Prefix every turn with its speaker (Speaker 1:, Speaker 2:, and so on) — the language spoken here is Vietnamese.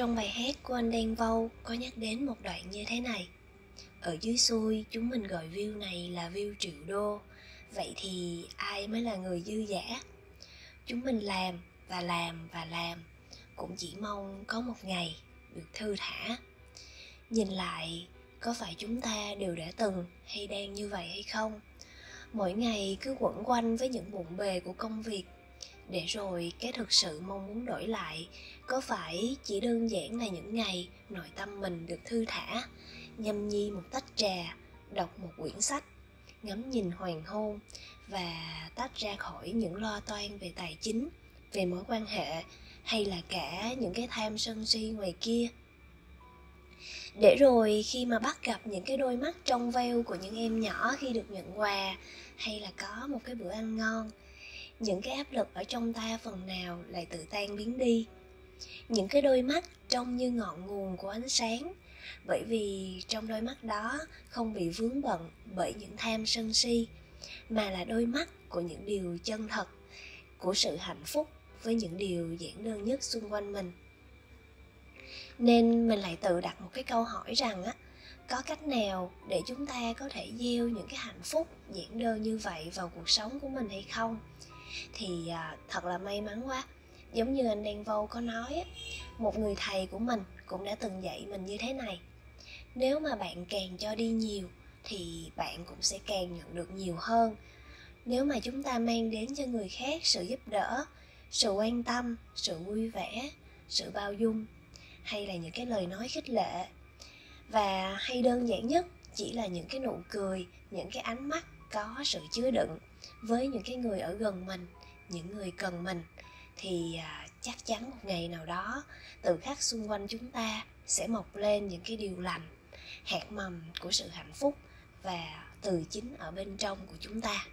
Speaker 1: Trong bài hát của anh Đen Vâu có nhắc đến một đoạn như thế này. Ở dưới xuôi, chúng mình gọi view này là view triệu đô. Vậy thì ai mới là người dư giả? Chúng mình làm và làm và làm. Cũng chỉ mong có một ngày được thư thả. Nhìn lại, có phải chúng ta đều đã từng hay đang như vậy hay không? Mỗi ngày cứ quẩn quanh với những bụng bề của công việc để rồi cái thực sự mong muốn đổi lại, có phải chỉ đơn giản là những ngày nội tâm mình được thư thả, nhâm nhi một tách trà, đọc một quyển sách, ngắm nhìn hoàng hôn và tách ra khỏi những lo toan về tài chính, về mối quan hệ hay là cả những cái tham sân si ngoài kia? Để rồi khi mà bắt gặp những cái đôi mắt trong veo của những em nhỏ khi được nhận quà, hay là có một cái bữa ăn ngon những cái áp lực ở trong ta phần nào lại tự tan biến đi? Những cái đôi mắt trông như ngọn nguồn của ánh sáng. Bởi vì trong đôi mắt đó không bị vướng bận bởi những tham sân si, mà là đôi mắt của những điều chân thật, của sự hạnh phúc với những điều giản đơn nhất xung quanh mình. Nên mình lại tự đặt một cái câu hỏi rằng á, có cách nào để chúng ta có thể gieo những cái hạnh phúc giản đơn như vậy vào cuộc sống của mình hay không? Thì à, thật là may mắn quá. Giống như anh đen vô có nói á, một người thầy của mình cũng đã từng dạy mình như thế này. Nếu mà bạn càng cho đi nhiều thì bạn cũng sẽ càng nhận được nhiều hơn. Nếu mà chúng ta mang đến cho người khác sự giúp đỡ sự quan tâm sự vui vẻ sự bao dung hay là những cái lời nói khích lệ. Và hay đơn giản nhất chỉ là những cái nụ cười những cái ánh mắt có sự chứa đựng với những cái người ở gần mình, những người cần mình, thì à, chắc chắn một ngày nào đó, từ khắc xung quanh chúng ta sẽ mọc lên những cái điều lành, hạt mầm của sự hạnh phúc và từ chính ở bên trong của chúng ta.